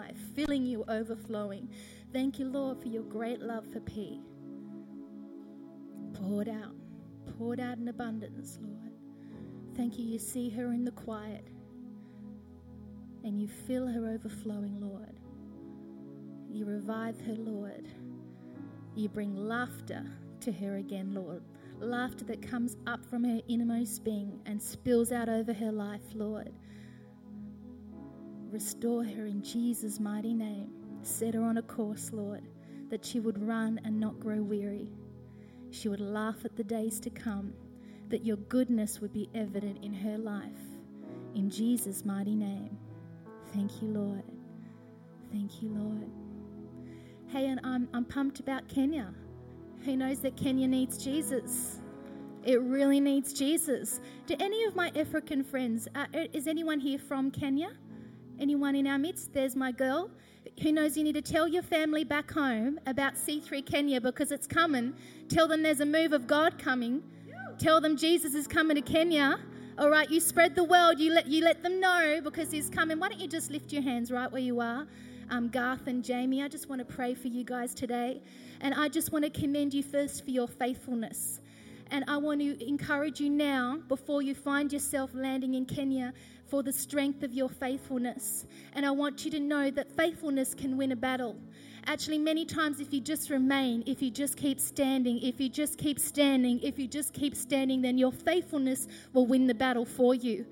life, filling you overflowing. Thank you, Lord, for your great love for P. Poured out, poured out in abundance, Lord. Thank you, you see her in the quiet and you fill her overflowing, Lord. You revive her, Lord. You bring laughter to her again, Lord. Laughter that comes up from her innermost being and spills out over her life, Lord. Restore her in Jesus' mighty name. Set her on a course, Lord, that she would run and not grow weary. She would laugh at the days to come, that your goodness would be evident in her life. In Jesus' mighty name. Thank you, Lord. Thank you, Lord. Hey, and I'm, I'm pumped about Kenya. Who knows that Kenya needs Jesus? It really needs Jesus. Do any of my African friends, uh, is anyone here from Kenya? Anyone in our midst? There's my girl. Who knows you need to tell your family back home about C3 Kenya because it's coming. Tell them there's a move of God coming. Tell them Jesus is coming to Kenya. All right, you spread the word. You let you let them know because he's coming. Why don't you just lift your hands right where you are? Um, Garth and Jamie, I just want to pray for you guys today. And I just want to commend you first for your faithfulness. And I want to encourage you now, before you find yourself landing in Kenya, for the strength of your faithfulness. And I want you to know that faithfulness can win a battle. Actually, many times, if you just remain, if you just keep standing, if you just keep standing, if you just keep standing, then your faithfulness will win the battle for you.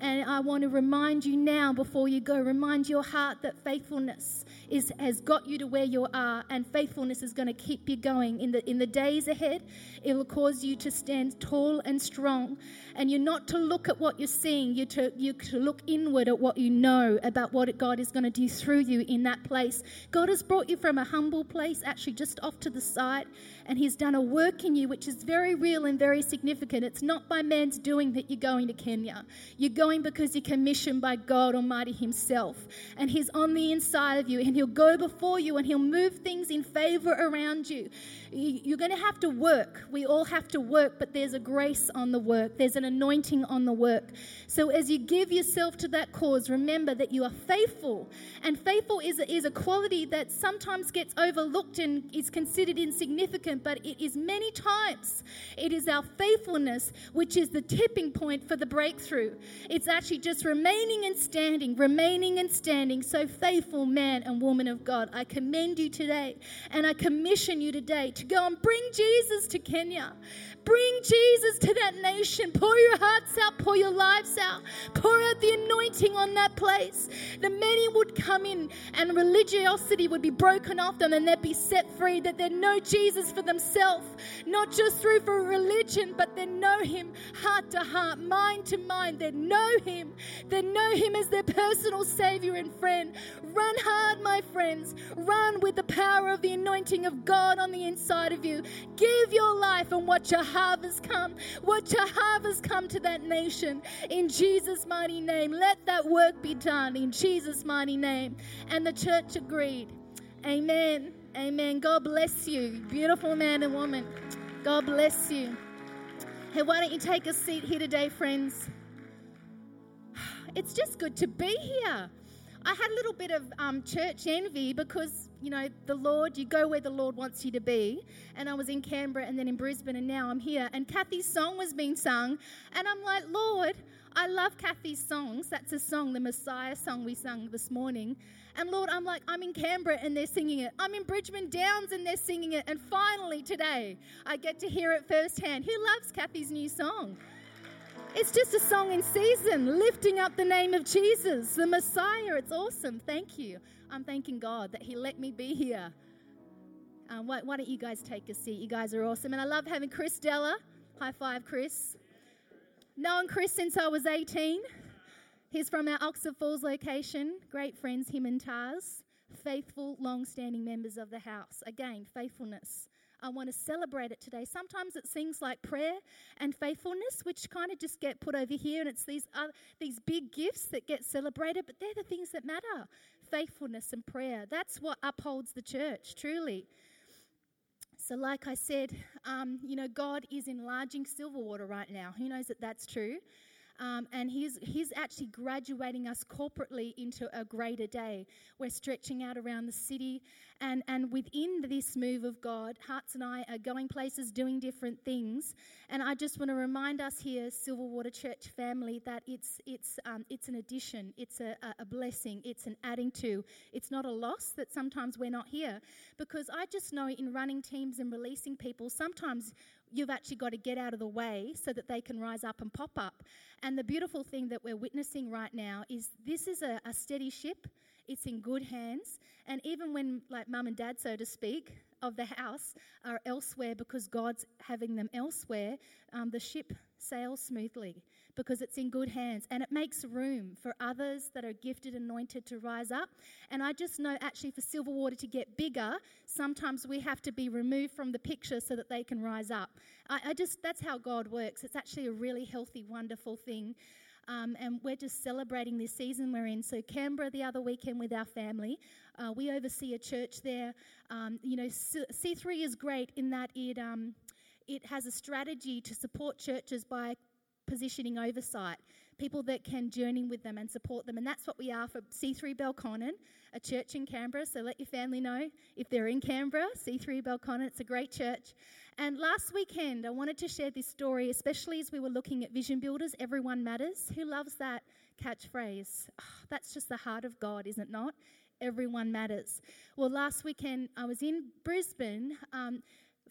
And I want to remind you now, before you go, remind your heart that faithfulness is, has got you to where you are, and faithfulness is going to keep you going. In the, in the days ahead, it will cause you to stand tall and strong. And you're not to look at what you're seeing, you're to, you're to look inward at what you know about what God is going to do through you in that place. God has brought you from a humble place, actually just off to the side, and He's done a work in you which is very real and very significant. It's not by man's doing that you're going to Kenya. You're going because you're commissioned by God Almighty Himself, and He's on the inside of you, and He'll go before you, and He'll move things in favor around you. You're going to have to work. We all have to work, but there's a grace on the work, there's an anointing on the work. So as you give yourself to that cause, remember that you are faithful. And faithful is a, is a quality that sometimes gets overlooked and is considered insignificant, but it is many times. It is our faithfulness which is the tipping point for the breakthrough. It's actually just remaining and standing, remaining and standing. So, faithful man and woman of God, I commend you today and I commission you today to go and bring Jesus to Kenya. Bring Jesus to that nation. Pour your hearts out, pour your lives out, pour out the anointing on that place. The many would come in and religiosity would be broken off them and they'd be set free, that they'd know Jesus for themselves, not just through for religion, but they know Him heart to heart, mind to mind. They know Him. They know Him as their personal Savior and friend. Run hard, my friends. Run with the power of the anointing of God on the inside of you. Give your life and watch your harvest come. Watch your harvest come to that nation in Jesus' mighty name. Let that work be done in Jesus' mighty name. And the church agreed. Amen. Amen. God bless you, beautiful man and woman. God bless you. Hey, why don't you take a seat here today, friends? It's just good to be here. I had a little bit of um, church envy because, you know, the Lord, you go where the Lord wants you to be. And I was in Canberra and then in Brisbane and now I'm here. And Kathy's song was being sung. And I'm like, Lord, I love Kathy's songs. That's a song, the Messiah song we sung this morning. And Lord, I'm like, I'm in Canberra and they're singing it. I'm in Bridgeman Downs and they're singing it. And finally today, I get to hear it firsthand. Who loves Kathy's new song? It's just a song in season, lifting up the name of Jesus, the Messiah. It's awesome. Thank you. I'm thanking God that He let me be here. Um, why, why, don't you guys take a seat? You guys are awesome. And I love having Chris Della. High five, Chris. Known Chris since I was 18. He's from our Oxford Falls location. Great friends, him and Tars. Faithful, long standing members of the house. Again, faithfulness. I want to celebrate it today. Sometimes it seems like prayer and faithfulness, which kind of just get put over here, and it's these other, these big gifts that get celebrated, but they're the things that matter. Faithfulness and prayer. That's what upholds the church, truly. So, like I said, um, you know, God is enlarging Silverwater right now. Who knows that that's true? Um, and he's, he's actually graduating us corporately into a greater day. We're stretching out around the city. And, and within this move of God, Hearts and I are going places, doing different things. And I just want to remind us here, Silverwater Church family, that it's, it's, um, it's an addition, it's a, a blessing, it's an adding to. It's not a loss that sometimes we're not here. Because I just know in running teams and releasing people, sometimes you've actually got to get out of the way so that they can rise up and pop up. And the beautiful thing that we're witnessing right now is this is a, a steady ship, it's in good hands. And even when, like, mum and dad, so to speak, of the house are elsewhere because God's having them elsewhere, um, the ship sails smoothly because it's in good hands and it makes room for others that are gifted, anointed to rise up. And I just know actually for Silverwater to get bigger, sometimes we have to be removed from the picture so that they can rise up. I, I just, that's how God works. It's actually a really healthy, wonderful thing. Um, and we're just celebrating this season we're in. So, Canberra the other weekend with our family, uh, we oversee a church there. Um, you know, C3 is great in that it um, it has a strategy to support churches by positioning oversight, people that can journey with them and support them. And that's what we are for C3 Belconnen, a church in Canberra. So let your family know if they're in Canberra, C3 Belconnen, it's a great church. And last weekend, I wanted to share this story, especially as we were looking at Vision Builders, Everyone Matters. Who loves that catchphrase? Oh, that's just the heart of God, is it not? Everyone matters. Well, last weekend I was in Brisbane. Um,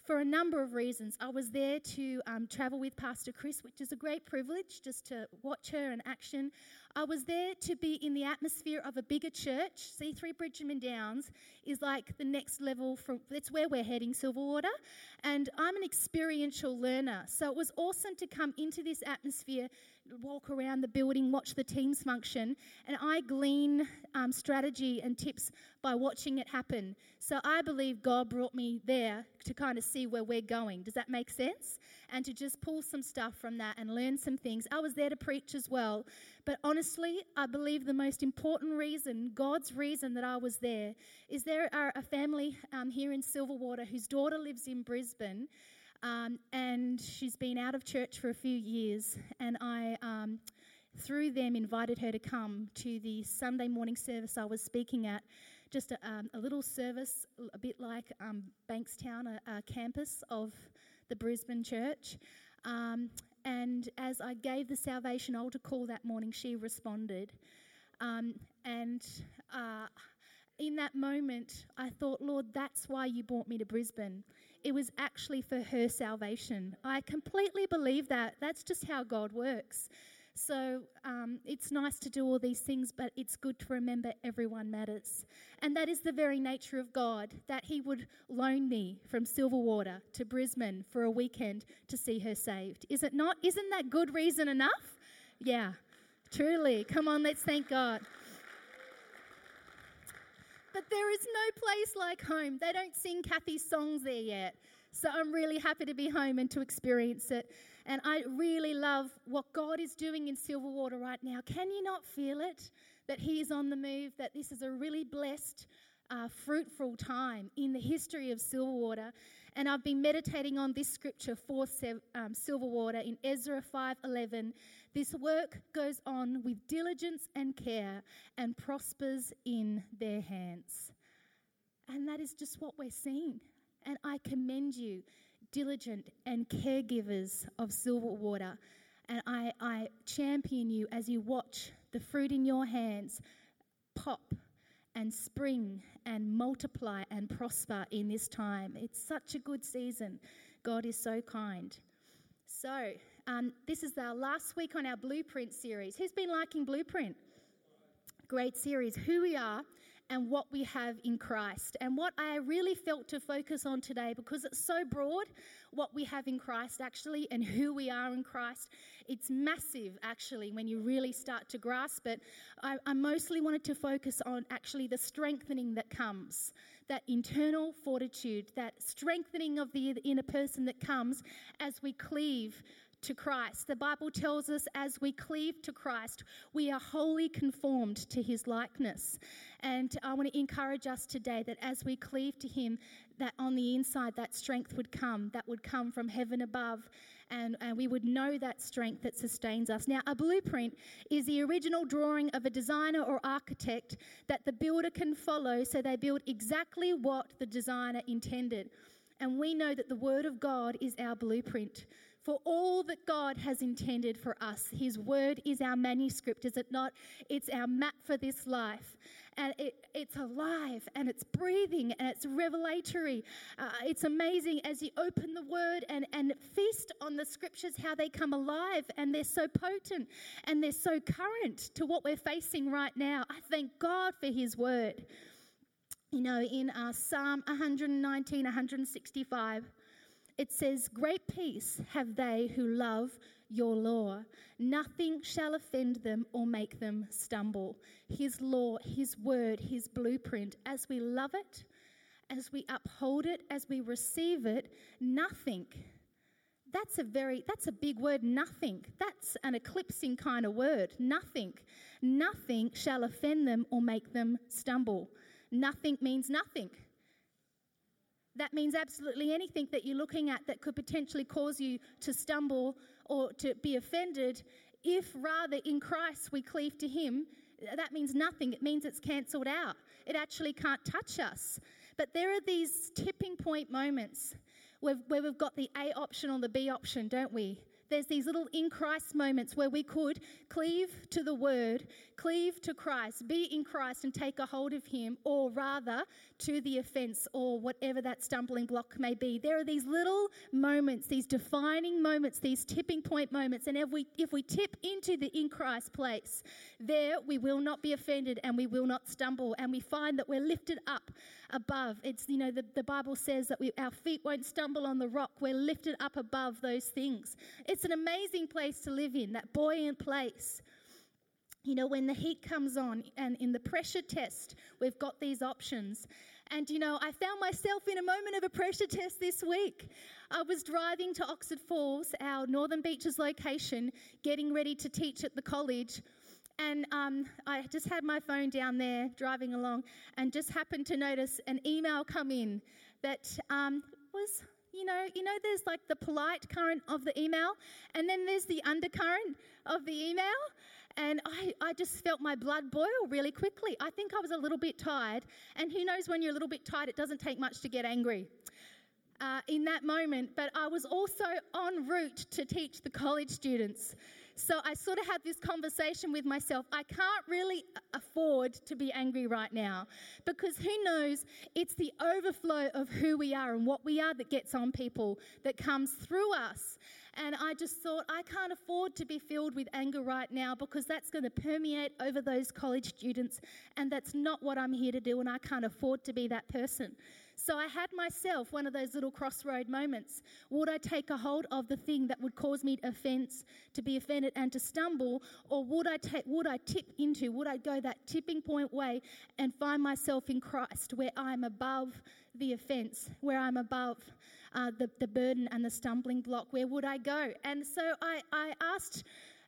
for a number of reasons. I was there to um, travel with Pastor Chris, which is a great privilege just to watch her in action. I was there to be in the atmosphere of a bigger church. C3 Bridgeman Downs is like the next level from that's where we're heading, Silverwater. And I'm an experiential learner. So it was awesome to come into this atmosphere walk around the building, watch the teams function, and I glean um, strategy and tips by watching it happen. So I believe God brought me there to kind of see where we're going. Does that make sense? And to just pull some stuff from that and learn some things. I was there to preach as well. But honestly, I believe the most important reason, God's reason that I was there, is there are a family um, here in Silverwater whose daughter lives in Brisbane. Um, and she's been out of church for a few years. And I, um, through them, invited her to come to the Sunday morning service I was speaking at. Just a, um, a little service, a bit like um, Bankstown, a, a, campus of the Brisbane church. And as I gave the salvation altar call that morning, she responded. Um, and uh, in that moment, I thought, Lord, that's why you brought me to Brisbane it was actually for her salvation. I completely believe that. That's just how God works. So um, it's nice to do all these things, but it's good to remember everyone matters. And that is the very nature of God, that He would loan me from Silverwater to Brisbane for a weekend to see her saved. Is it not? Isn't that good reason enough? Yeah, truly. Come on, let's thank God. But there is no place like home. They don't sing Kathy's songs there yet. So I'm really happy to be home and to experience it. And I really love what God is doing in Silverwater right now. Can you not feel it? That He is on the move, that this is a really blessed, uh, fruitful time in the history of Silverwater. And I've been meditating on this scripture for um, Silverwater in Ezra 5:11. This work goes on with diligence and care and prospers in their hands. And that is just what we're seeing. And I commend you, diligent and caregivers of Silverwater. And I, I champion you as you watch the fruit in your hands pop and spring and multiply and prosper in this time. It's such a good season. God is so kind. So, um, this is our last week on our Blueprint series. Who's been liking Blueprint? Great series. Who we are and what we have in Christ. And what I really felt to focus on today, because it's so broad, what we have in Christ actually, and who we are in Christ. It's massive actually when you really start to grasp it. I, I mostly wanted to focus on actually the strengthening that comes, that internal fortitude, that strengthening of the inner person that comes as we cleave to Christ. The Bible tells us as we cleave to Christ, we are wholly conformed to his likeness. And I want to encourage us today that as we cleave to him, that on the inside that strength would come, that would come from heaven above, and, and we would know that strength that sustains us. Now, a blueprint is the original drawing of a designer or architect that the builder can follow so they build exactly what the designer intended. And we know that the Word of God is our blueprint for all that God has intended for us. His Word is our manuscript, is it not? It's our map for this life. And it, it's alive and it's breathing and it's revelatory. Uh, it's amazing as you open the Word and, and feast on the Scriptures, how they come alive and they're so potent and they're so current to what we're facing right now. I thank God for His Word you know, in uh, Psalm 119, 165, it says, Great peace have they who love your law. Nothing shall offend them or make them stumble. His law, His word, His blueprint, as we love it, as we uphold it, as we receive it, nothing. That's a very, that's a big word, nothing. That's an eclipsing kind of word, nothing. Nothing shall offend them or make them stumble nothing means nothing. That means absolutely anything that you're looking at that could potentially cause you to stumble or to be offended. If rather in Christ we cleave to Him, that means nothing. It means it's cancelled out. It actually can't touch us. But there are these tipping point moments where, we've got the A option or the B option, don't we? There's these little in Christ moments where we could cleave to the word, cleave to Christ, be in Christ and take a hold of him, or rather to the offense or whatever that stumbling block may be. There are these little moments, these defining moments, these tipping point moments. And if we, if we tip into the in Christ place, there we will not be offended and we will not stumble. And we find that we're lifted up above. It's, you know, the, the Bible says that we, our feet won't stumble on the rock. We're lifted up above those things. It's an amazing place to live in, that buoyant place. You know, when the heat comes on and in the pressure test, we've got these options. And, you know, I found myself in a moment of a pressure test this week. I was driving to Oxford Falls, our Northern Beaches location, getting ready to teach at the college. And um, I just had my phone down there driving along and just happened to notice an email come in that um, was you know, you know, there's like the polite current of the email, and then there's the undercurrent of the email. And I, I just felt my blood boil really quickly. I think I was a little bit tired. And who knows, when you're a little bit tired, it doesn't take much to get angry. Uh, in that moment, but I was also en route to teach the college students. So I sort of had this conversation with myself. I can't really afford to be angry right now because who knows? It's the overflow of who we are and what we are that gets on people, that comes through us. And I just thought, I can't afford to be filled with anger right now because that's going to permeate over those college students. And that's not what I'm here to do. And I can't afford to be that person. So I had myself one of those little crossroad moments. Would I take a hold of the thing that would cause me offense, to be offended and to stumble, or would I take, would I tip into, would I go that tipping point way and find myself in Christ where I'm above the offense, where I'm above uh, the, the burden and the stumbling block? Where would I go? And so I, I asked.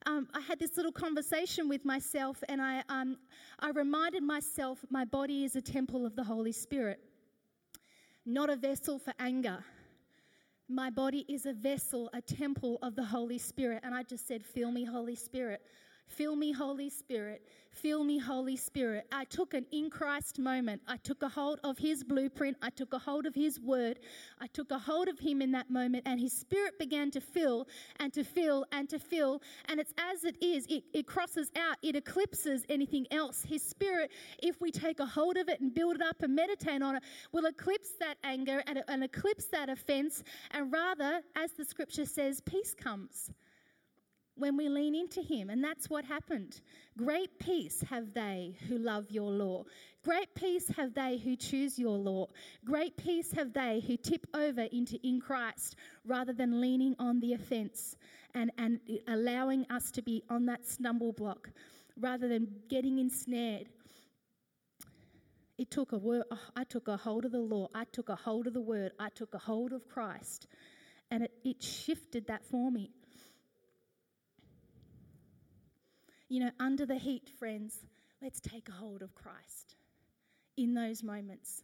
Um, I had this little conversation with myself, and I, um, I reminded myself my body is a temple of the Holy Spirit not a vessel for anger. My body is a vessel, a temple of the Holy Spirit. And I just said, Fill me, Holy Spirit. Fill me, Holy Spirit. Fill me, Holy Spirit. I took an in Christ moment. I took a hold of His blueprint. I took a hold of His word. I took a hold of Him in that moment, and His Spirit began to fill and to fill and to fill. And it's as it is, it, it crosses out, it eclipses anything else. His Spirit, if we take a hold of it and build it up and meditate on it, will eclipse that anger and, and eclipse that offense. And rather, as the scripture says, peace comes when we lean into Him. And that's what happened. Great peace have they who love your law. Great peace have they who choose your law. Great peace have they who tip over into in Christ rather than leaning on the offense and, and allowing us to be on that stumble block rather than getting ensnared. It took a word, oh, I took a hold of the law, I took a hold of the word, I took a hold of Christ, and it, it shifted that for me. You know, under the heat, friends, let's take a hold of Christ in those moments.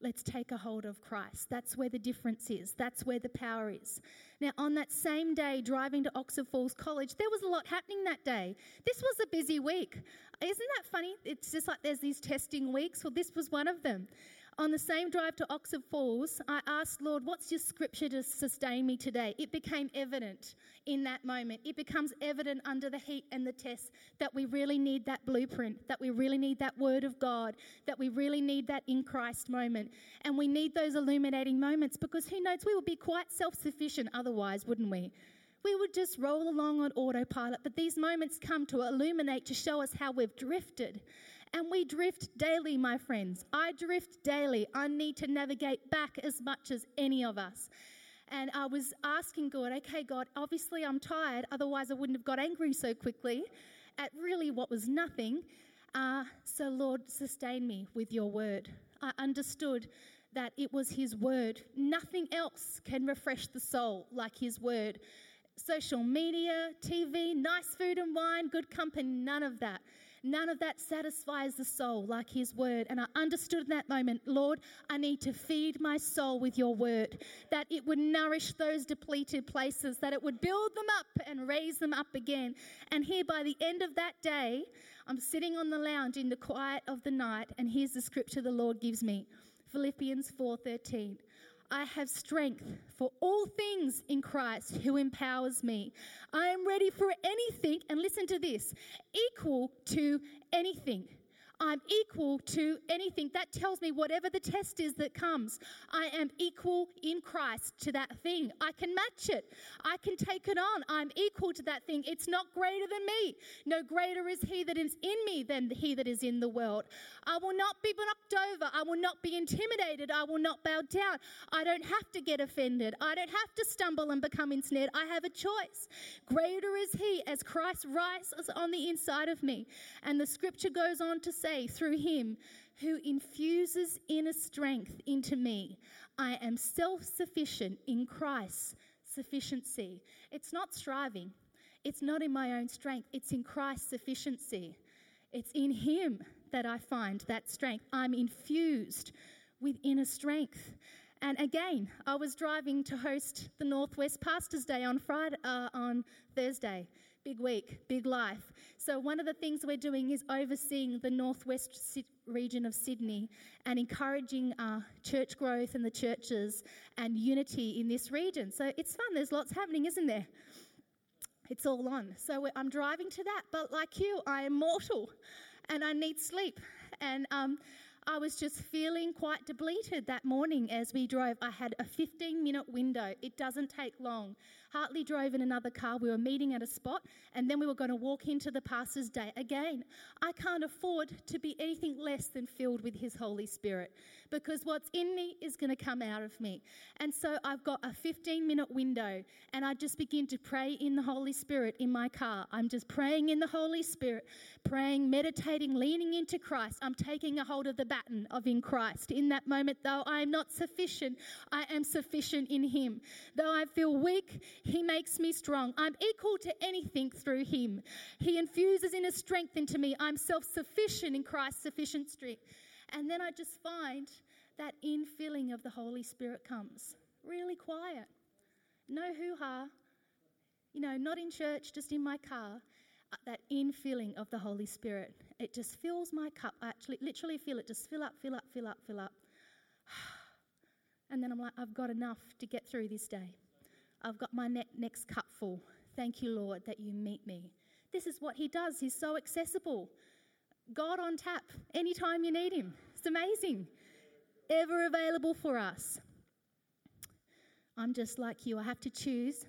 Let's take a hold of Christ. That's where the difference is. That's where the power is. Now, on that same day, driving to Oxford Falls College, there was a lot happening that day. This was a busy week. Isn't that funny? It's just like there's these testing weeks. Well, this was one of them on the same drive to Oxford Falls, I asked, Lord, what's your scripture to sustain me today? It became evident in that moment. It becomes evident under the heat and the test that we really need that blueprint, that we really need that word of God, that we really need that in Christ moment. And we need those illuminating moments because who knows, we would be quite self sufficient otherwise, wouldn't we? we would just roll along on autopilot. But these moments come to illuminate, to show us how we've drifted. And we drift daily, my friends. I drift daily. I need to navigate back as much as any of us. And I was asking God, okay, God, obviously I'm tired, otherwise I wouldn't have got angry so quickly at really what was nothing. Uh, so, Lord, sustain me with your word. I understood that it was His word. Nothing else can refresh the soul like His word. Social media, TV, nice food and wine, good company, none of that. None of that satisfies the soul like His word. And I understood in that moment, Lord, I need to feed my soul with your word, that it would nourish those depleted places, that it would build them up and raise them up again. And here by the end of that day, I'm sitting on the lounge in the quiet of the night, and here's the scripture the Lord gives me Philippians 4:13. I have strength for all things in Christ who empowers me. I am ready for anything, and listen to this equal to anything. I'm equal to anything. That tells me whatever the test is that comes, I am equal in Christ to that thing. I can match it. I can take it on. I'm equal to that thing. It's not greater than me. No greater is he that is in me than he that is in the world. I will not be knocked over. I will not be intimidated. I will not bow down. I don't have to get offended. I don't have to stumble and become ensnared. I have a choice. Greater is he as Christ rises on the inside of me. And the scripture goes on to say, say through him who infuses inner strength into me, I am self sufficient in Christ's sufficiency. It's not striving, it's not in my own strength, it's in Christ's sufficiency. It's in him that I find that strength. I'm infused with inner strength. And again, I was driving to host the Northwest Pastors Day on Friday, uh, on Thursday, big week, big life. So, one of the things we're doing is overseeing the northwest region of Sydney and encouraging uh, church growth in the churches and unity in this region. So, it's fun. There's lots happening, isn't there? It's all on. So, I'm driving to that. But, like you, I am mortal and I need sleep. And um, I was just feeling quite depleted that morning as we drove. I had a 15 minute window. It doesn't take long. Hartley drove in another car. We were meeting at a spot and then we were going to walk into the pastor's day. Again, I can't afford to be anything less than filled with His Holy Spirit because what's in me is going to come out of me. And so I've got a 15 minute window and I just begin to pray in the Holy Spirit in my car. I'm just praying in the Holy Spirit, praying, meditating, leaning into Christ. I'm taking a hold of the baton of in Christ. In that moment, though I am not sufficient, I am sufficient in Him. Though I feel weak, He makes me strong. I'm equal to anything through Him. He infuses inner strength into me. I'm self sufficient in Christ's sufficient strength. And then I just find that infilling of the Holy Spirit comes really quiet. No hoo ha, you know, not in church, just in my car uh, that infilling of the Holy Spirit. It just fills my cup. I actually literally feel it just fill up, fill up, fill up, fill up. And then I'm like, I've got enough to get through this day. I've got my ne- next cup full. Thank you, Lord, that you meet me. This is what He does. He's so accessible. God on tap anytime you need Him. It's amazing. Ever available for us. I'm just like you. I have to choose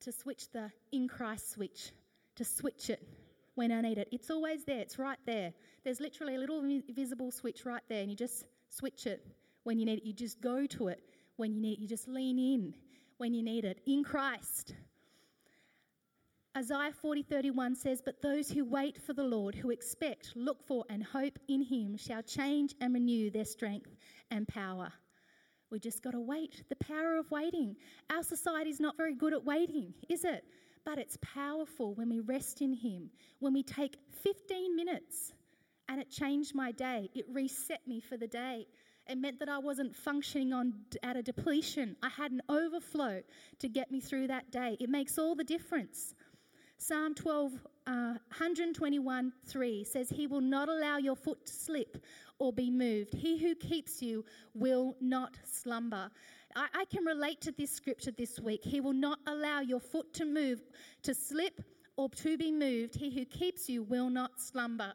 to switch the in Christ switch to switch it when I need it. It's always there, it's right there. There's literally a little visible switch right there, and you just switch it when you need it. You just go to it when you need it. You just lean in when you need it. In Christ. Isaiah 40:31 says, "But those who wait for the Lord, who expect, look for and hope in him, shall change and renew their strength and power." We just got to wait. The power of waiting. Our society is not very good at waiting, is it? But it's powerful when we rest in Him, when we take 15 minutes and it changed my day. It reset me for the day. It meant that I wasn't functioning on at a depletion. I had an overflow to get me through that day. It makes all the difference. Psalm 12, uh, 121 3 says, He will not allow your foot to slip or be moved. He who keeps you will not slumber. I, I can relate to this scripture this week. He will not allow your foot to move, to slip, or to be moved. He who keeps you will not slumber.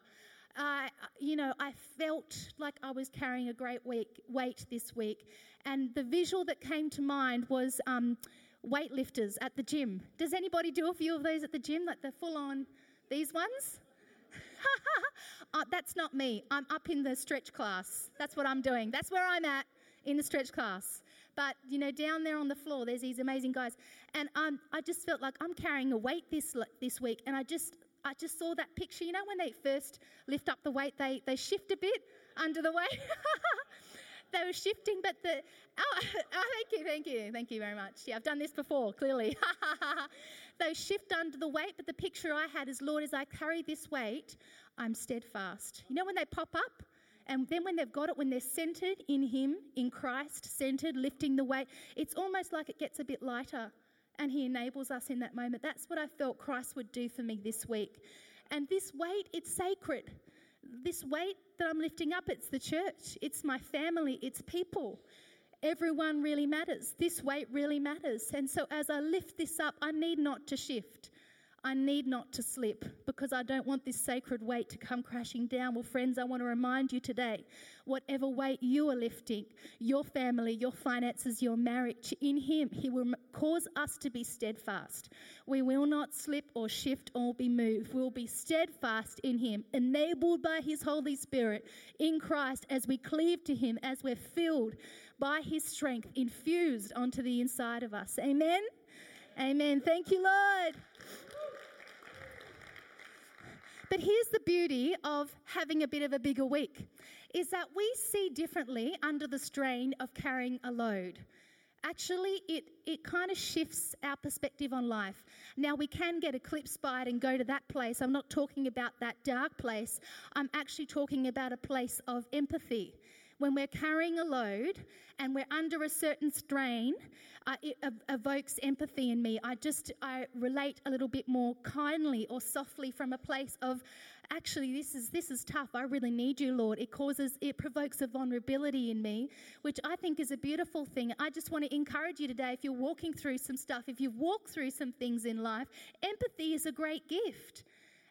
Uh, you know, I felt like I was carrying a great week, weight this week. And the visual that came to mind was um, weightlifters at the gym. Does anybody do a few of those at the gym, like the full on, these ones? uh, that's not me. I'm up in the stretch class. That's what I'm doing. That's where I'm at in the stretch class. But you know, down there on the floor, there's these amazing guys, and um, I just felt like I'm carrying a weight this this week, and I just I just saw that picture. You know, when they first lift up the weight, they they shift a bit under the weight. they were shifting, but the oh, oh, thank you, thank you, thank you very much. Yeah, I've done this before, clearly. they shift under the weight, but the picture I had is, Lord, as I carry this weight, I'm steadfast. You know, when they pop up, and then when they've got it, when they're centered in Him, in Christ, centered, lifting the weight, it's almost like it gets a bit lighter. And He enables us in that moment. That's what I felt Christ would do for me this week. And this weight, it's sacred. This weight that I'm lifting up, it's the church, it's my family, it's people. Everyone really matters. This weight really matters. And so as I lift this up, I need not to shift. I need not to slip because I don't want this sacred weight to come crashing down. Well, friends, I want to remind you today whatever weight you are lifting, your family, your finances, your marriage, in Him, He will cause us to be steadfast. We will not slip or shift or be moved. We'll be steadfast in Him, enabled by His Holy Spirit in Christ as we cleave to Him, as we're filled by His strength, infused onto the inside of us. Amen. Amen. Thank you, Lord. But here's the beauty of having a bit of a bigger week is that we see differently under the strain of carrying a load. Actually, it, it kind of shifts our perspective on life. Now, we can get eclipsed by it and go to that place. I'm not talking about that dark place. I'm actually talking about a place of empathy when we're carrying a load and we're under a certain strain, uh, it ev- evokes empathy in me. I just I relate a little bit more kindly or softly from a place of actually this is this is tough. I really need you, Lord. It causes it provokes a vulnerability in me, which I think is a beautiful thing. I just want to encourage you today if you're walking through some stuff, if you've walked through some things in life, empathy is a great gift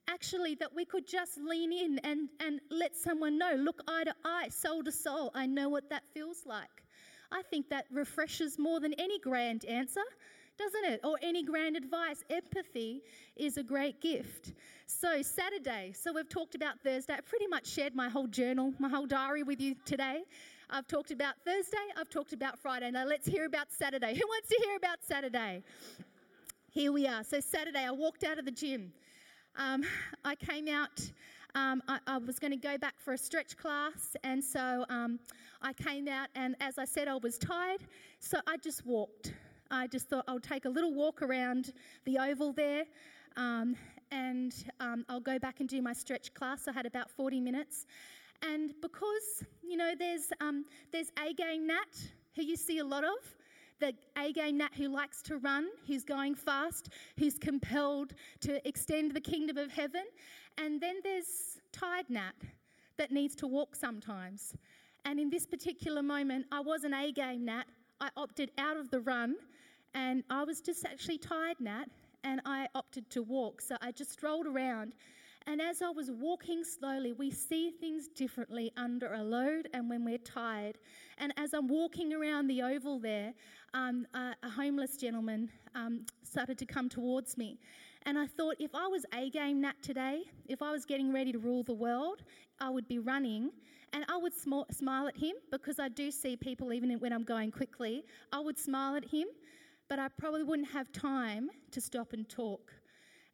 actually that we could just lean in and, and let someone know look eye to eye, soul to soul. I know what that feels like. I think that refreshes more than any grand answer, doesn't it? Or any grand advice. Empathy is a great gift. So, Saturday, so we've talked about Thursday. I pretty much shared my whole journal, my whole diary with you today. I've talked about Thursday, I've talked about Friday. Now, let's hear about Saturday. Who wants to hear about Saturday? Here we are. So, Saturday, I walked out of the gym um, I came out. Um, I, I, was going to go back for a stretch class, and so um, I came out, and as I said, I was tired, so I just walked. I just thought I'll take a little walk around the oval there, um, and um, I'll go back and do my stretch class. I had about 40 minutes, and because you know, there's um, there's A game Nat, who you see a lot of the A game Nat who likes to run, who's going fast, who's compelled to extend the kingdom of heaven. And then there's Tired Nat that needs to walk sometimes. And in this particular moment, I was an A game Nat. I opted out of the run and I was just actually tired, Nat, and I opted to walk. So I just strolled around and as I was walking slowly, we see things differently under a load and when we're tired. And as I'm walking around the oval there, um, a, a, homeless gentleman um, started to come towards me. And I thought, if I was A game Nat today, if I was getting ready to rule the world, I would be running and I would sm- smile at him because I do see people, even when I'm going quickly, I would smile at him, but I probably wouldn't have time to stop and talk.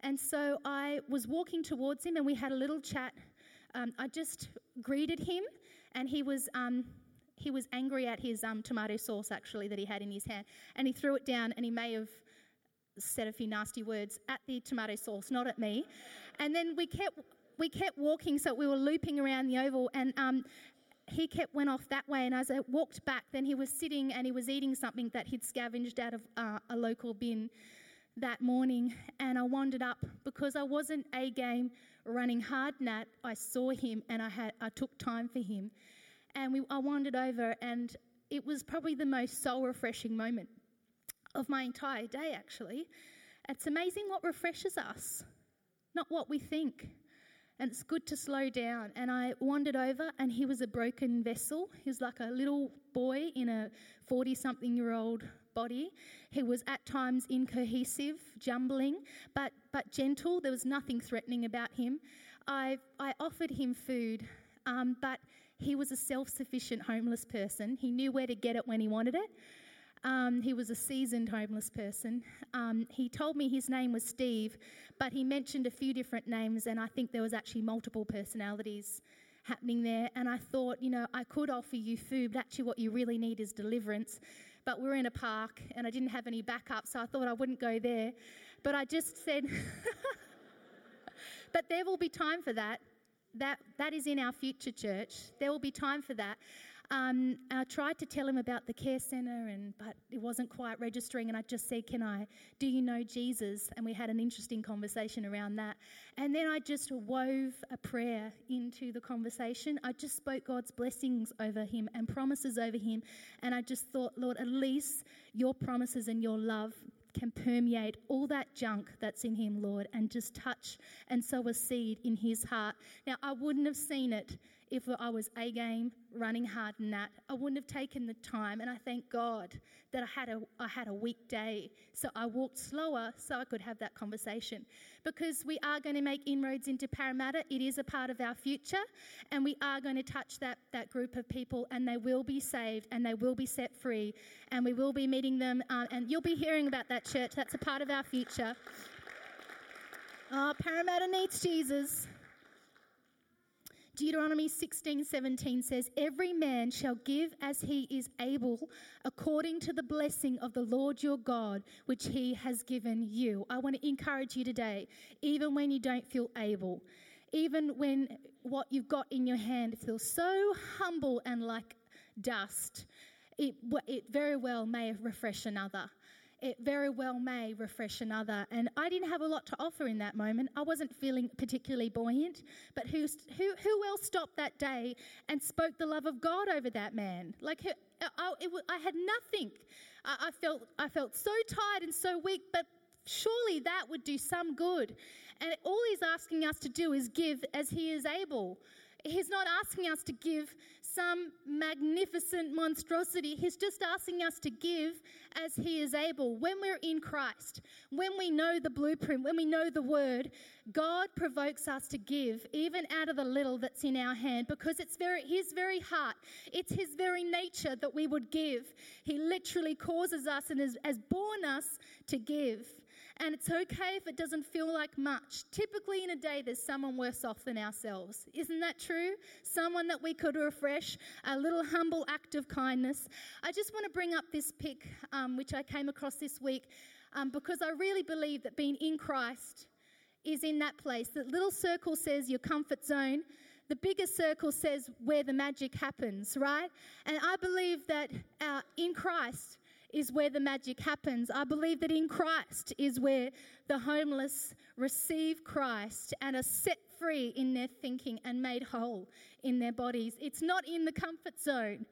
And so I was walking towards him and we had a little chat. Um, I just greeted him and he was. Um, he was angry at his um, tomato sauce actually that he had in his hand and he threw it down and he may have said a few nasty words at the tomato sauce, not at me. And then we kept we kept walking, so we were looping around the oval, and um, he kept went off that way. And as I walked back, then he was sitting and he was eating something that he'd scavenged out of uh, a local bin that morning. And I wandered up because I wasn't a game running hard nat. I saw him and I had I took time for him, and we, I wandered over, and it was probably the most soul refreshing moment of my entire day. Actually, it's amazing what refreshes us, not what we think and it's good to slow down. And I wandered over, and he was a broken vessel. He was like a little boy in a 40 something year old body. He was at times incohesive, jumbling, but, but gentle. There was nothing threatening about him. I, I offered him food, um, but he was a self sufficient homeless person. He knew where to get it when he wanted it. Um, he was a seasoned homeless person. Um, he told me his name was Steve, but he mentioned a few different names, and I think there was actually multiple personalities happening there. And I thought, you know, I could offer you food, but actually, what you really need is deliverance. But we're in a park, and I didn't have any backup, so I thought I wouldn't go there. But I just said, but there will be time for that. That that is in our future church. There will be time for that. Um, I tried to tell him about the care centre, and but it wasn't quite registering. And I just said, "Can I? Do you know Jesus?" And we had an interesting conversation around that. And then I just wove a prayer into the conversation. I just spoke God's blessings over him and promises over him. And I just thought, Lord, at least your promises and your love can permeate all that junk that's in him, Lord, and just touch and sow a seed in his heart. Now, I wouldn't have seen it if I was a game running hard and that. I wouldn't have taken the time, and I thank God that I had a I had a week day, so I walked slower so I could have that conversation. Because we are going to make inroads into Parramatta. It is a part of our future, and we are going to touch that that group of people, and they will be saved, and they will be set free, and we will be meeting them, uh, and you'll be hearing about that church. That's a part of our future. Oh, Parramatta needs Jesus. Deuteronomy 16 17 says, Every man shall give as he is able, according to the blessing of the Lord your God, which he has given you. I want to encourage you today, even when you don't feel able, even when what you've got in your hand feels so humble and like dust, it, it very well may refresh another it very well may refresh another. And I didn't have a lot to offer in that moment. I wasn't feeling particularly buoyant. But who, who, who else stopped that day and spoke the love of God over that man? Like, I, it, I had nothing. I, I, felt, I felt so tired and so weak, but surely that would do some good. And all he's asking us to do is give as he is able. He's not asking us to give some magnificent monstrosity. He's just asking us to give as He is able. When we're in Christ, when we know the blueprint, when we know the word, God provokes us to give, even out of the little that's in our hand, because it's very, His very heart, it's His very nature that we would give. He literally causes us and has, born us to give. And it's okay if it doesn't feel like much. Typically, in a day, there's someone worse off than ourselves. Isn't that true? Someone that we could refresh, a little humble act of kindness. I just want to bring up this pic, um, which I came across this week, um, because I really believe that being in Christ is in that place. The little circle says your comfort zone. The bigger circle says where the magic happens, right? And I believe that uh, in Christ, is where the magic happens. I believe that in Christ is where the homeless receive Christ and are set free in their thinking and made whole in their bodies. It's not in the comfort zone.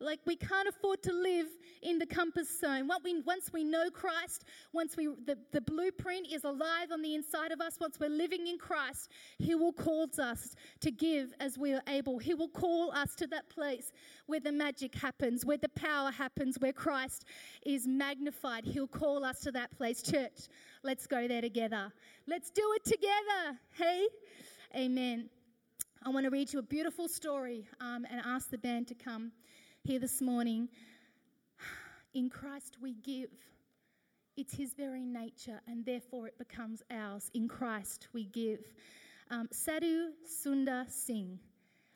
Like we can't afford to live in the compass zone. We, once we know Christ, once we the, the blueprint is alive on the inside of us, once we're living in Christ, He will call us to give as we are able. He will call us to that place where the magic happens, where the power happens, where Christ is magnified. He'll call us to that place. Church, let's go there together. Let's do it together. Hey? Amen. I want to read you a beautiful story um, and ask the band to come here this morning. In Christ we give. It's His very nature, and therefore it becomes ours. In Christ we give. Um, Sadhu Sundar Singh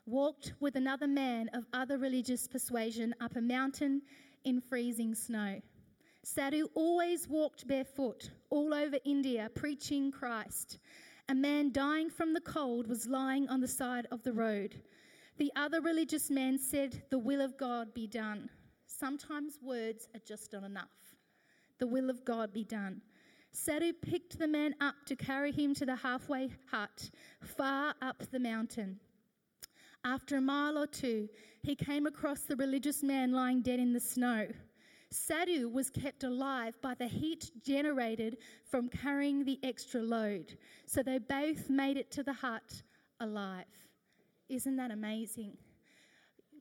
walked with another man of other religious persuasion up a mountain in freezing snow. Sadhu always walked barefoot all over India preaching Christ. A man dying from the cold was lying on the side of the road. The other religious man said, The will of God be done. Sometimes words are just not enough. The will of God be done. Sadhu picked the man up to carry him to the halfway hut, far up the mountain. After a mile or two, he came across the religious man lying dead in the snow. Sadhu was kept alive by the heat generated from carrying the extra load. So they both made it to the hut alive. Isn't that amazing?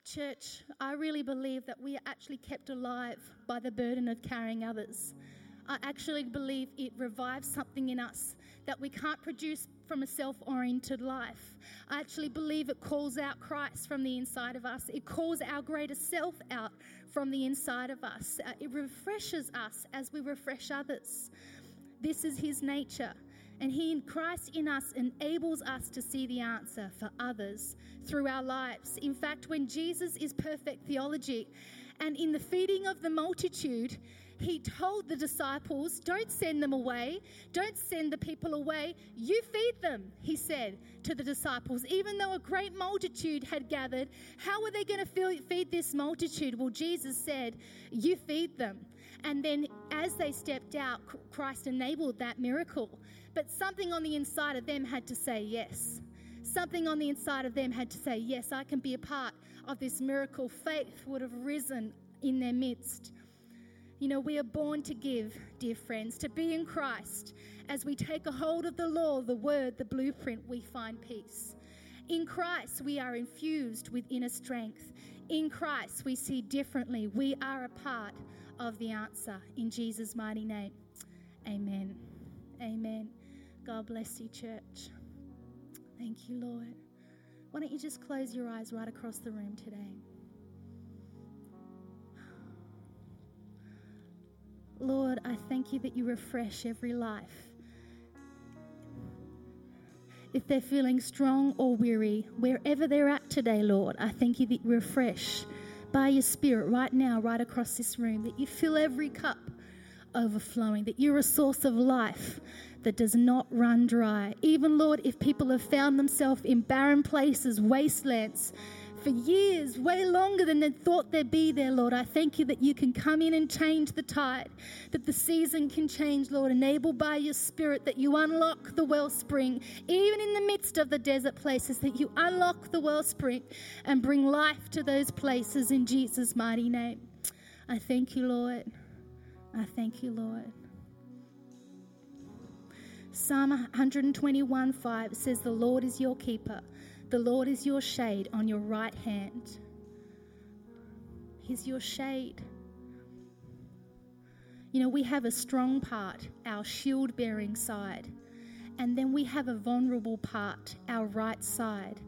Church, I really believe that we are actually kept alive by the burden of carrying others. I actually believe it revives something in us that we can't produce from a self oriented life. I actually believe it calls out Christ from the inside of us, it calls our greater self out from the inside of us. Uh, it refreshes us as we refresh others. This is His nature. And He, in Christ in us, enables us to see the answer for others through our lives. In fact, when Jesus is perfect theology, and in the feeding of the multitude, he told the disciples, Don't send them away. Don't send the people away. You feed them, he said to the disciples. Even though a great multitude had gathered, how were they going to feed this multitude? Well, Jesus said, You feed them. And then as they stepped out, Christ enabled that miracle. But something on the inside of them had to say yes. Something on the inside of them had to say, Yes, I can be a part of this miracle. Faith would have risen in their midst. You know, we are born to give, dear friends, to be in Christ. As we take a hold of the law, the word, the blueprint, we find peace. In Christ, we are infused with inner strength. In Christ, we see differently. We are a part of the answer. In Jesus' mighty name, amen. Amen. God bless you, church. Thank you, Lord. Why don't you just close your eyes right across the room today? Lord, I thank you that you refresh every life. If they're feeling strong or weary, wherever they're at today, Lord, I thank you that you refresh by your Spirit right now, right across this room, that you fill every cup overflowing, that you're a source of life that does not run dry. Even, Lord, if people have found themselves in barren places, wastelands, for years, way longer than they thought they'd be there, Lord. I thank you that you can come in and change the tide, that the season can change, Lord, enabled by your Spirit, that you unlock the wellspring, even in the midst of the desert places, that you unlock the wellspring and bring life to those places in Jesus' mighty name. I thank you, Lord. I thank you, Lord. Psalm 121 5 says, The Lord is your keeper. The Lord is your shade on your right hand. He's your shade. You know, we have a strong part, our shield bearing side, and then we have a vulnerable part, our right side.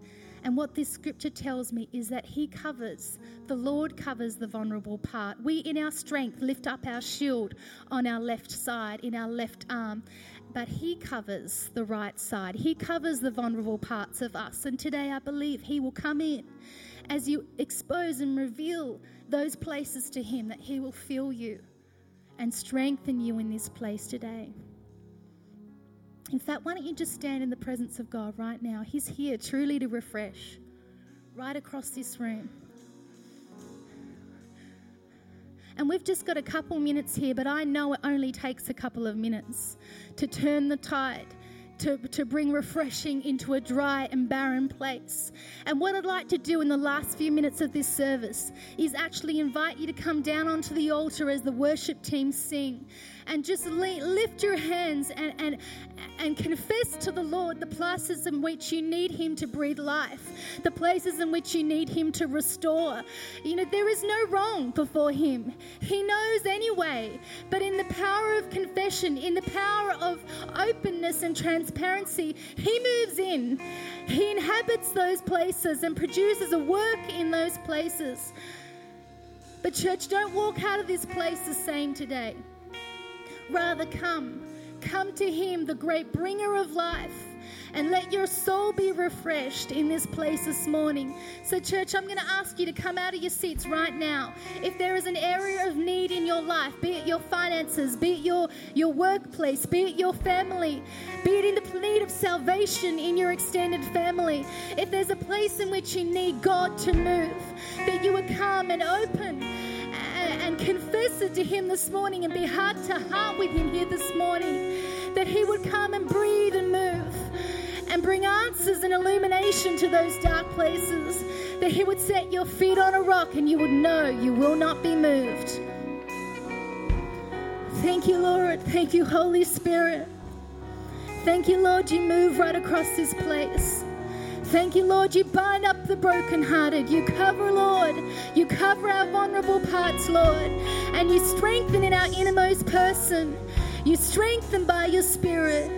And what this scripture tells me is that He covers, the Lord covers the vulnerable part. We, in our strength, lift up our shield on our left side, in our left arm but He covers the right side. He covers the vulnerable parts of us. And today I believe He will come in as you expose and reveal those places to Him, that He will fill you and strengthen you in this place today. In fact, why don't you just stand in the presence of God right now? He's here truly to refresh, right across this room. And we've just got a couple minutes here, but I know it only takes a couple of minutes to turn the tide to, to bring refreshing into a dry and barren place. And what I'd like to do in the last few minutes of this service is actually invite you to come down onto the altar as the worship team sing and just lift your hands and, and, and confess to the Lord the places in which you need Him to breathe life, the places in which you need Him to restore. You know, there is no wrong before Him. He knows anyway. But in the power of confession, in the power of openness and transparency, transparency, He moves in. He inhabits those places and produces a work in those places. But, church, don't walk out of this place the same today. Rather, come. Come to Him, the great bringer of life, And let your soul be refreshed in this place this morning. So, church, I'm going to ask you to come out of your seats right now. If there is an area of need in your life, be it your finances, be it your, your workplace, be it your family, be it in the need of salvation in your extended family, if there's a place in which you need God to move, that you would come and open and confess it to Him this morning and be heart to heart with Him here this morning. That He would come and breathe and move and bring answers and illumination to those dark places. That He would set your feet on a rock and you would know you will not be moved. Thank you, Lord. Thank you, Holy Spirit. Thank you, Lord, you move right across this place. Thank you, Lord. You bind up the brokenhearted. You cover, Lord. You cover our vulnerable parts, Lord. And you strengthen in our innermost person. You strengthen by your Spirit.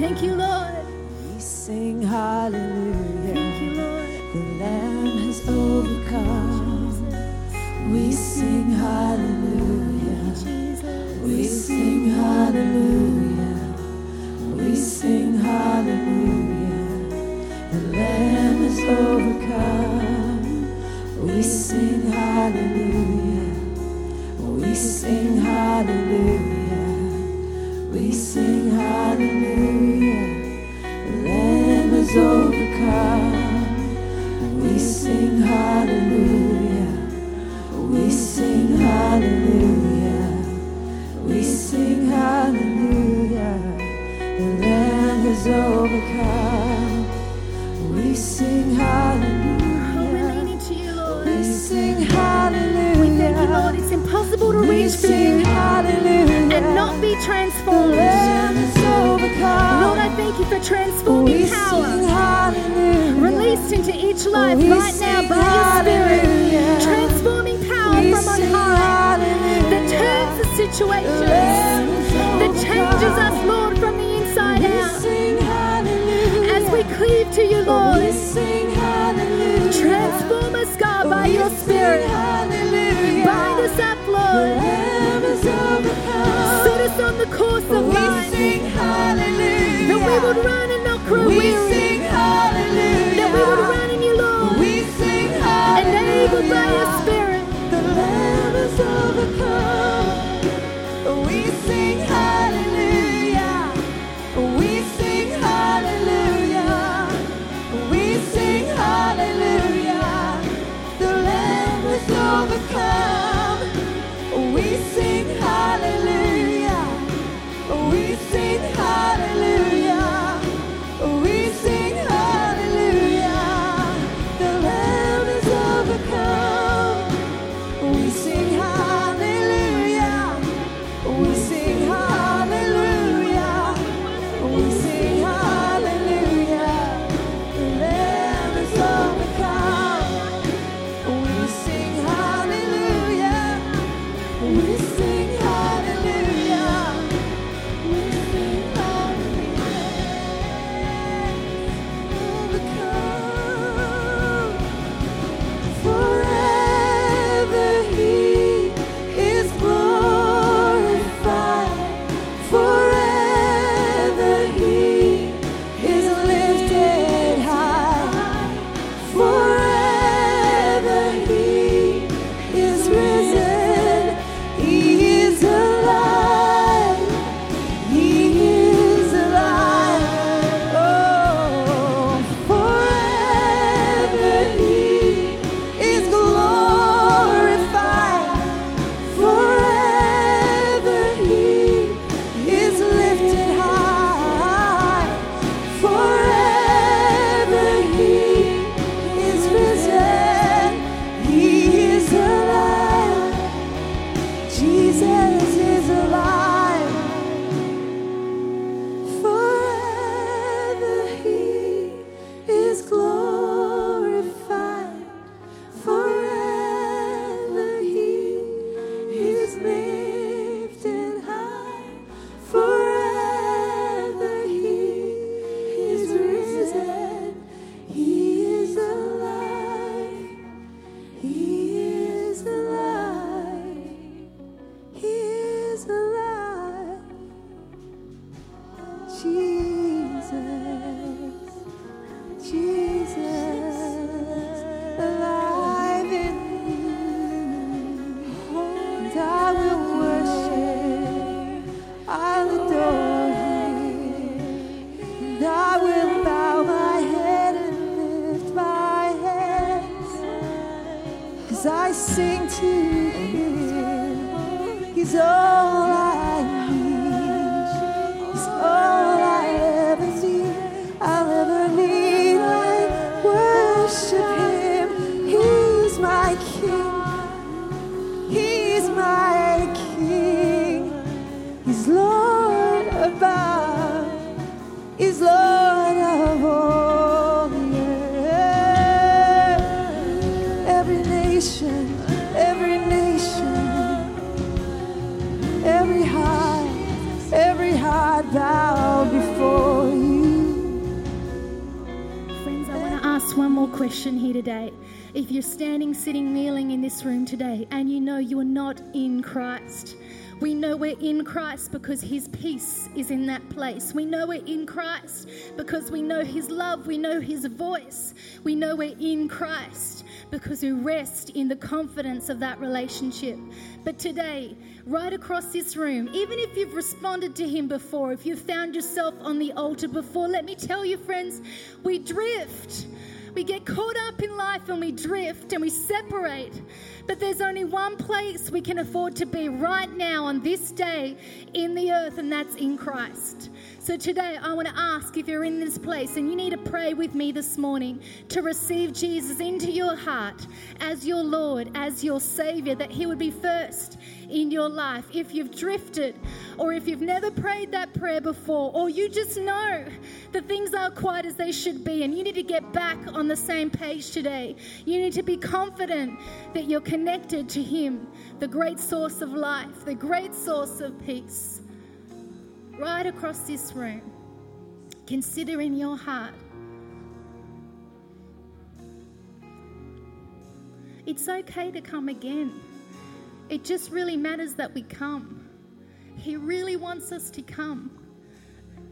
Thank you, Lord. We sing hallelujah. Thank you, Lord. The Lamb has overcome. We sing hallelujah. We sing hallelujah. We sing hallelujah. Lamb has overcome. We sing hallelujah. We sing hallelujah. We sing hallelujah. The Lamb has overcome. We sing hallelujah. We sing hallelujah. We sing hallelujah. The Lamb has overcome. Situations, Lamb has that turns the situation. That changes us, overcome. Lord, I thank you for transforming power. released into each life right now Hallelujah. Transforming power from on high that turns the situation, that changes us, Lord, from the inside We out. Sing hallelujah. As we cleave to you, oh, We Lord, sing hallelujah. transform us, God, by oh, your Spirit. hallelujah. Bind us up, The Lord. Lamb has overcome. Set us on the course oh, of We life. sing hallelujah. That we would run and not grow We weary. sing hallelujah. Christ, we know we're in Christ because His peace is in that place. We know we're in Christ because we know His love, we know His voice. We know we're in Christ because we rest in the confidence of that relationship. But today, right across this room, even if you've responded to Him before, if you've found yourself on the altar before, let me tell you, friends, we drift. We get caught up in life and we drift and we separate. But there's only one place we can afford to be right now on this day in the earth, and that's in Christ. So today, I want to ask if you're in this place and you need to pray with me this morning to receive Jesus into your heart as your Lord, as your Savior, that He would be first in your life. If you've drifted, or if you've never prayed that prayer before, or you just know that things aren't quite as they should be, and you need to get back on the same page today, you need to be confident that you're connected to Him, the great source of life, the great source of peace. Right across this room, consider in your heart. It's okay to come again. It just really matters that we come. He really wants us to come.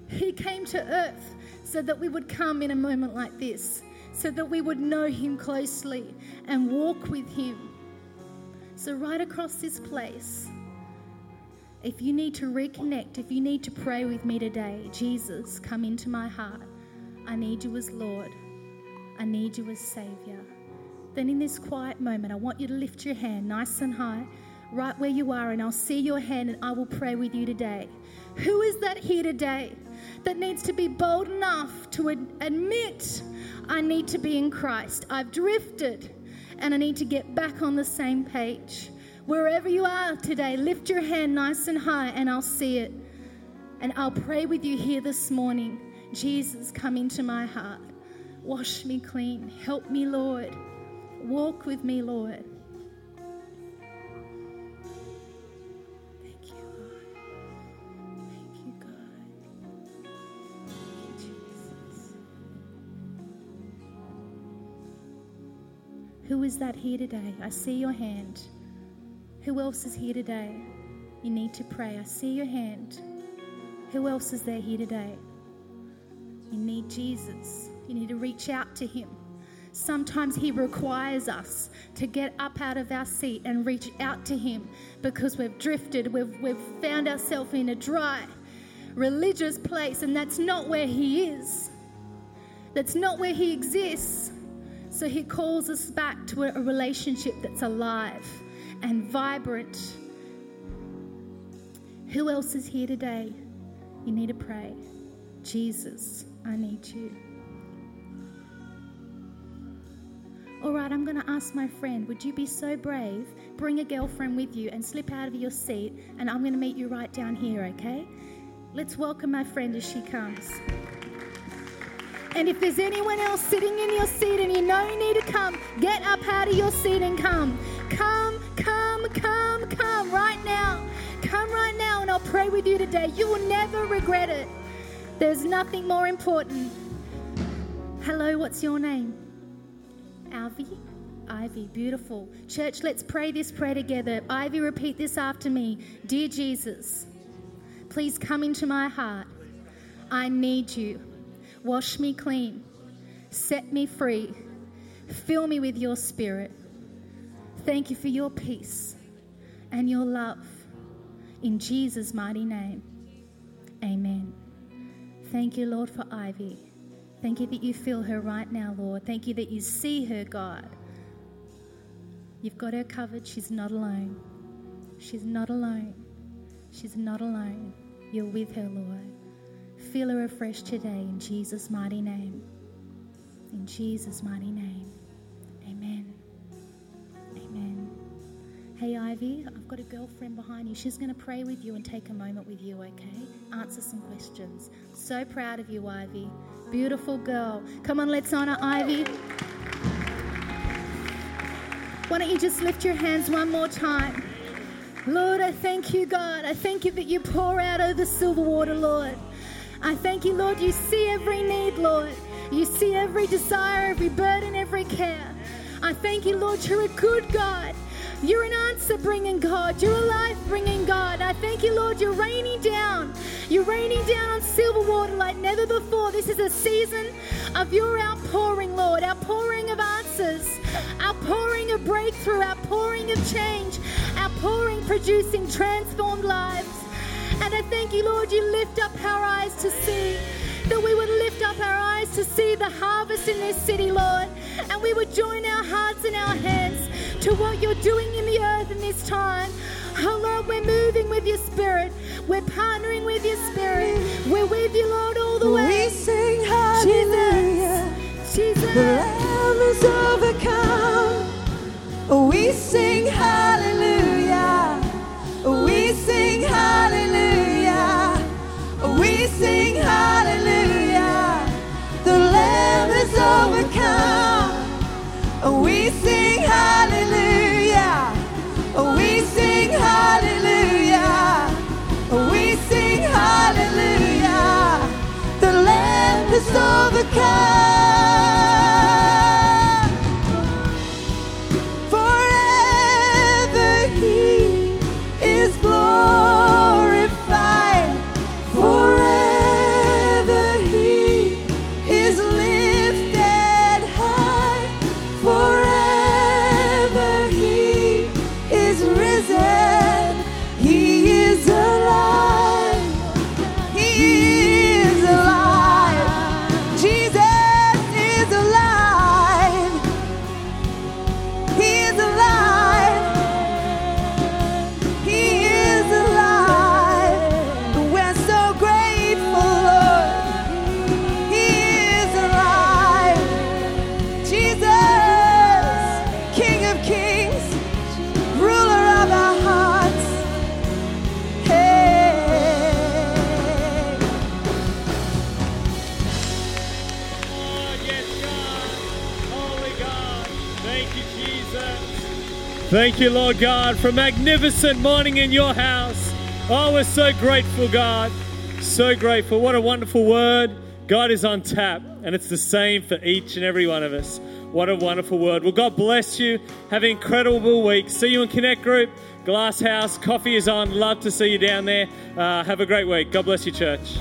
He came to earth so that we would come in a moment like this, so that we would know Him closely and walk with Him. So, right across this place, if you need to reconnect, if you need to pray with me today, Jesus, come into my heart. I need you as Lord. I need you as Savior. Then, in this quiet moment, I want you to lift your hand nice and high, right where you are, and I'll see your hand and I will pray with you today. Who is that here today that needs to be bold enough to ad- admit I need to be in Christ? I've drifted and I need to get back on the same page. Wherever you are today, lift your hand nice and high and I'll see it. And I'll pray with you here this morning. Jesus, come into my heart. Wash me clean. Help me, Lord. Walk with me, Lord. Who is that here today? I see your hand. Who else is here today? You need to pray. I see your hand. Who else is there here today? You need Jesus. You need to reach out to Him. Sometimes He requires us to get up out of our seat and reach out to Him because we've drifted, we've, we've found ourselves in a dry, religious place, and that's not where He is. That's not where He exists. So He calls us back to a relationship that's alive and vibrant. Who else is here today? You need to pray. Jesus, I need you. All right, I'm going to ask my friend, would you be so brave? Bring a girlfriend with you and slip out of your seat, and I'm going to meet you right down here, okay? Let's welcome my friend as she comes. And if there's anyone else sitting in your seat and you know you need to come, get up out of your seat and come. Come, come, come, come right now. Come right now, and I'll pray with you today. You will never regret it. There's nothing more important. Hello, what's your name? Ivy? Ivy, beautiful. Church, let's pray this prayer together. Ivy, repeat this after me. Dear Jesus, please come into my heart. I need you. Wash me clean. Set me free. Fill me with your spirit. Thank you for your peace and your love. In Jesus' mighty name, amen. Thank you, Lord, for Ivy. Thank you that you feel her right now, Lord. Thank you that you see her, God. You've got her covered. She's not alone. She's not alone. She's not alone. You're with her, Lord. Feel her afresh today in Jesus' mighty name. In Jesus' mighty name. Amen. Amen. Hey, Ivy, I've got a girlfriend behind you. She's going to pray with you and take a moment with you, okay? Answer some questions. So proud of you, Ivy. Beautiful girl. Come on, let's honor Ivy. Why don't you just lift your hands one more time? Lord, I thank you, God. I thank you that you pour out over Silverwater, Lord. I thank you, Lord, you see every need, Lord. You see every desire, every burden, every care. I thank you, Lord, you're a good God. You're an answer bringing God. You're a life bringing God. I thank you, Lord, you're raining down. You're raining down on Silverwater like never before. This is a season of your outpouring, Lord, outpouring of answers outpouring of breakthrough, outpouring of change, outpouring producing transformed lives. And I thank you, Lord, you lift up our eyes to see. That we would lift up our eyes to see the harvest in this city, Lord. And we would join our hearts and our hands to what you're doing in the earth in this time. Oh Lord, we're moving with your spirit. We're partnering with your spirit. We're with you, Lord, all the way. We sing hallelujah. Jesus. The Lamb is overcome. We sing hallelujah. We sing hallelujah. We sing hallelujah. The Lamb is overcome. We sing hallelujah. We sing hallelujah. We sing hallelujah. The Lamb is overcome. Thank you, Lord God, for magnificent morning in your house. Oh, we're so grateful, God. So grateful. What a wonderful word. God is on tap, and it's the same for each and every one of us. What a wonderful word. Well, God bless you. Have an incredible week. See you in Connect Group, Glass House. Coffee is on. Love to see you down there. Uh, have a great week. God bless you, church.